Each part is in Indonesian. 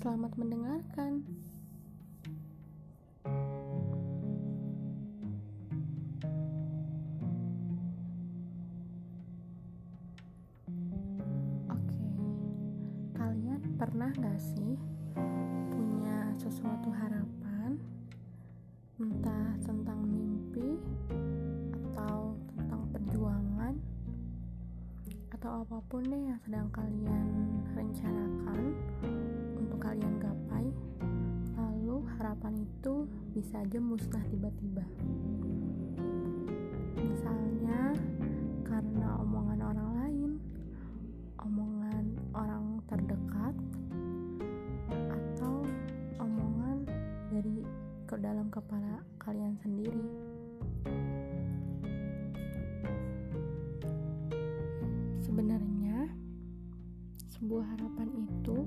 Selamat mendengarkan. Oke, kalian pernah gak sih punya sesuatu harapan, entah tentang mimpi atau tentang perjuangan, atau apa pun deh yang sedang kalian rencanakan kalian gapai, lalu harapan itu bisa aja musnah tiba-tiba. Misalnya karena omongan orang lain, omongan orang terdekat, atau omongan dari ke dalam kepala kalian sendiri. Sebenarnya, sebuah harapan itu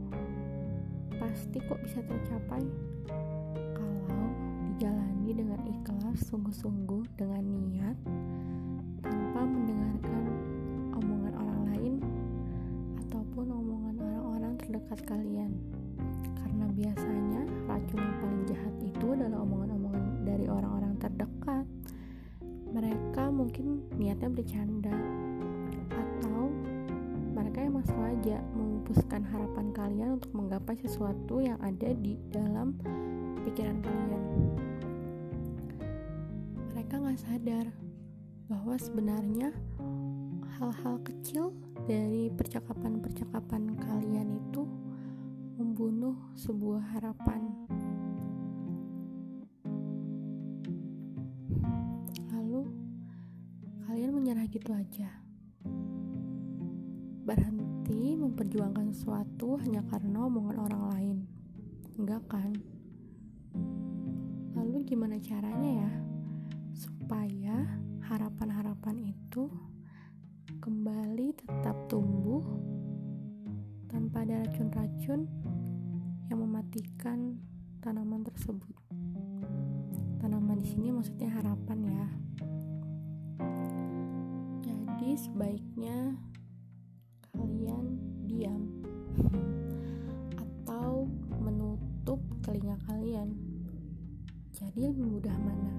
pasti kok bisa tercapai kalau dijalani dengan ikhlas, sungguh-sungguh, dengan niat, tanpa mendengarkan omongan orang lain ataupun omongan orang-orang terdekat kalian. Karena biasanya racun yang paling jahat itu adalah omongan-omongan dari orang-orang terdekat. Mereka mungkin niatnya bercanda mereka emang sengaja memupuskan harapan kalian untuk menggapai sesuatu yang ada di dalam pikiran kalian. Mereka nggak sadar bahwa sebenarnya hal-hal kecil dari percakapan-percakapan kalian itu membunuh sebuah harapan. Lalu kalian menyerah gitu aja. Berhenti memperjuangkan sesuatu hanya karena omongan orang lain. Enggak kan? Lalu gimana caranya ya supaya harapan-harapan itu kembali tetap tumbuh tanpa ada racun-racun yang mematikan tanaman tersebut. Tanaman di sini maksudnya harapan ya. Jadi sebaiknya diam atau menutup telinga kalian. Jadi lebih mudah mana?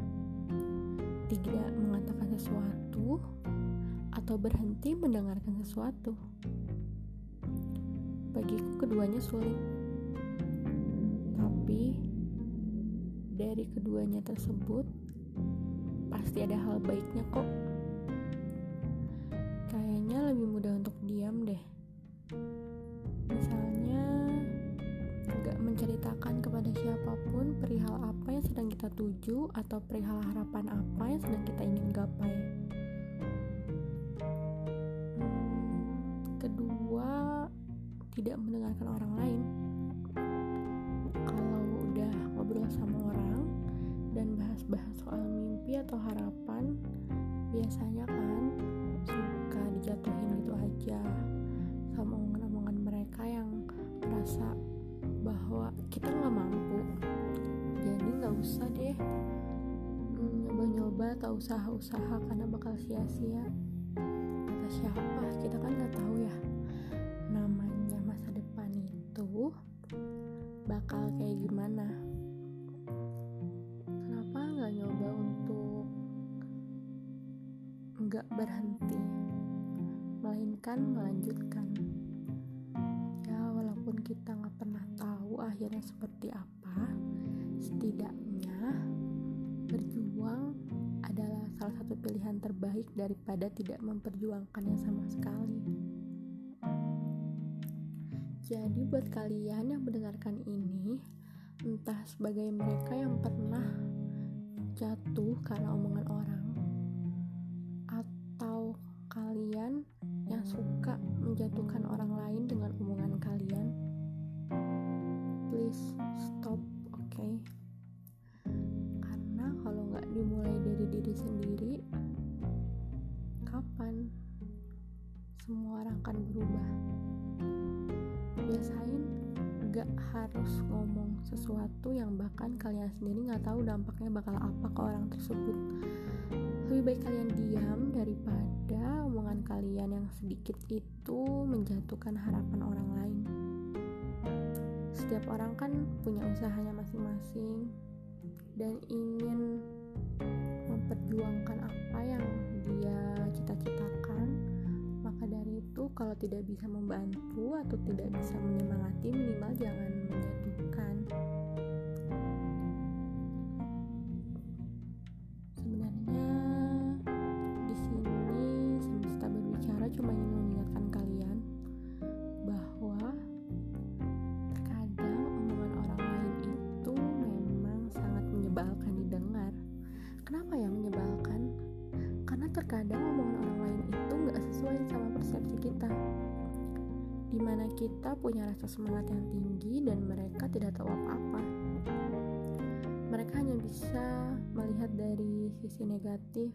Tidak mengatakan sesuatu atau berhenti mendengarkan sesuatu. Bagiku keduanya sulit. Tapi dari keduanya tersebut pasti ada hal baiknya kok. Kayaknya lebih mudah untuk diam deh. Kepada siapa pun perihal apa yang sedang kita tuju atau perihal harapan apa yang sedang kita ingin gapai. Hmm, kedua, tidak mendengarkan orang lain. Kalau udah ngobrol sama orang dan bahas-bahas soal mimpi atau harapan, biasanya kan suka dijatuhin gitu aja sama omongan-omongan mereka yang merasa bahwa kita nggak nggak usah deh. Nyoba-nyoba atau usaha-usaha karena bakal sia-sia. Kata siapa? Kita kan nggak tahu ya. Namanya masa depan itu bakal kayak gimana? Kenapa nggak nyoba untuk nggak berhenti? Melainkan melanjutkan. Ya walaupun kita nggak pernah tahu akhirnya seperti apa setidaknya berjuang adalah salah satu pilihan terbaik daripada tidak memperjuangkannya sama sekali. Jadi buat kalian yang mendengarkan ini entah sebagai mereka yang pernah jatuh karena omongan orang akan berubah biasain gak harus ngomong sesuatu yang bahkan kalian sendiri nggak tahu dampaknya bakal apa ke orang tersebut Lebih baik kalian diam daripada omongan kalian yang sedikit itu menjatuhkan harapan orang lain. Setiap orang kan punya usahanya masing-masing dan ingin memperjuangkan apa yang dia cita-citakan. Tidak bisa membantu atau tidak bisa menyemangati, minimal jangan menjatuhkan. cuma ingin mengingatkan kalian bahwa terkadang omongan orang lain itu memang sangat menyebalkan didengar. Kenapa ya menyebalkan? Karena terkadang omongan orang lain itu nggak sesuai sama persepsi kita. Di mana kita punya rasa semangat yang tinggi dan mereka tidak tahu apa-apa. Mereka hanya bisa melihat dari sisi negatif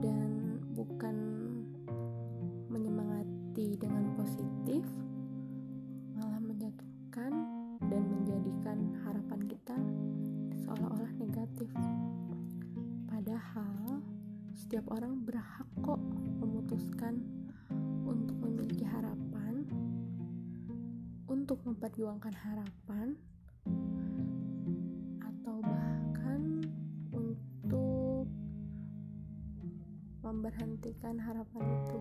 dan bukan menyemangati dengan positif malah menjatuhkan dan menjadikan harapan kita seolah-olah negatif padahal setiap orang untuk memperjuangkan harapan atau bahkan untuk memberhentikan harapan itu?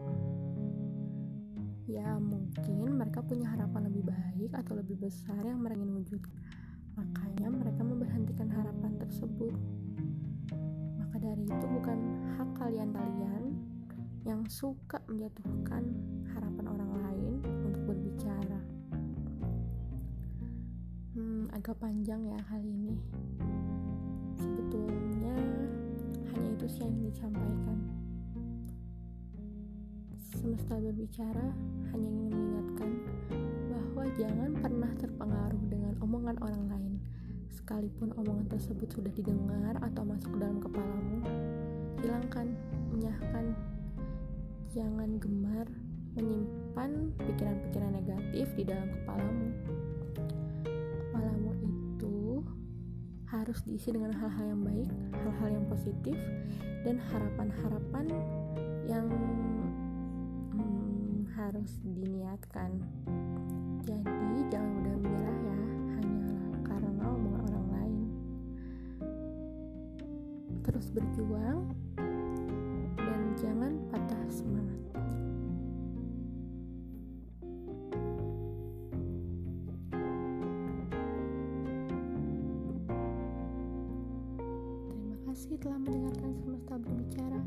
Ya mungkin mereka punya harapan lebih baik atau lebih besar yang mereka ingin wujud makanya mereka memberhentikan harapan tersebut. Maka dari itu bukan hak kalian-kalian yang suka menjatuhkan harapan orang agak panjang ya kali ini. Sebetulnya hanya itu sih yang disampaikan. Semesta berbicara hanya ingin mengingatkan bahwa jangan pernah terpengaruh dengan omongan orang lain sekalipun omongan tersebut sudah didengar atau masuk dalam kepalamu. Hilangkan menyahkan jangan gemar menyimpan pikiran-pikiran negatif di dalam kepalamu harus diisi dengan hal-hal yang baik hal-hal yang positif dan harapan-harapan yang harus diniatkan. Jadi jangan mudah menyerah ya hanyalah karena omongan orang lain. Terus berjuang kasih telah mendengarkan semesta berbicara.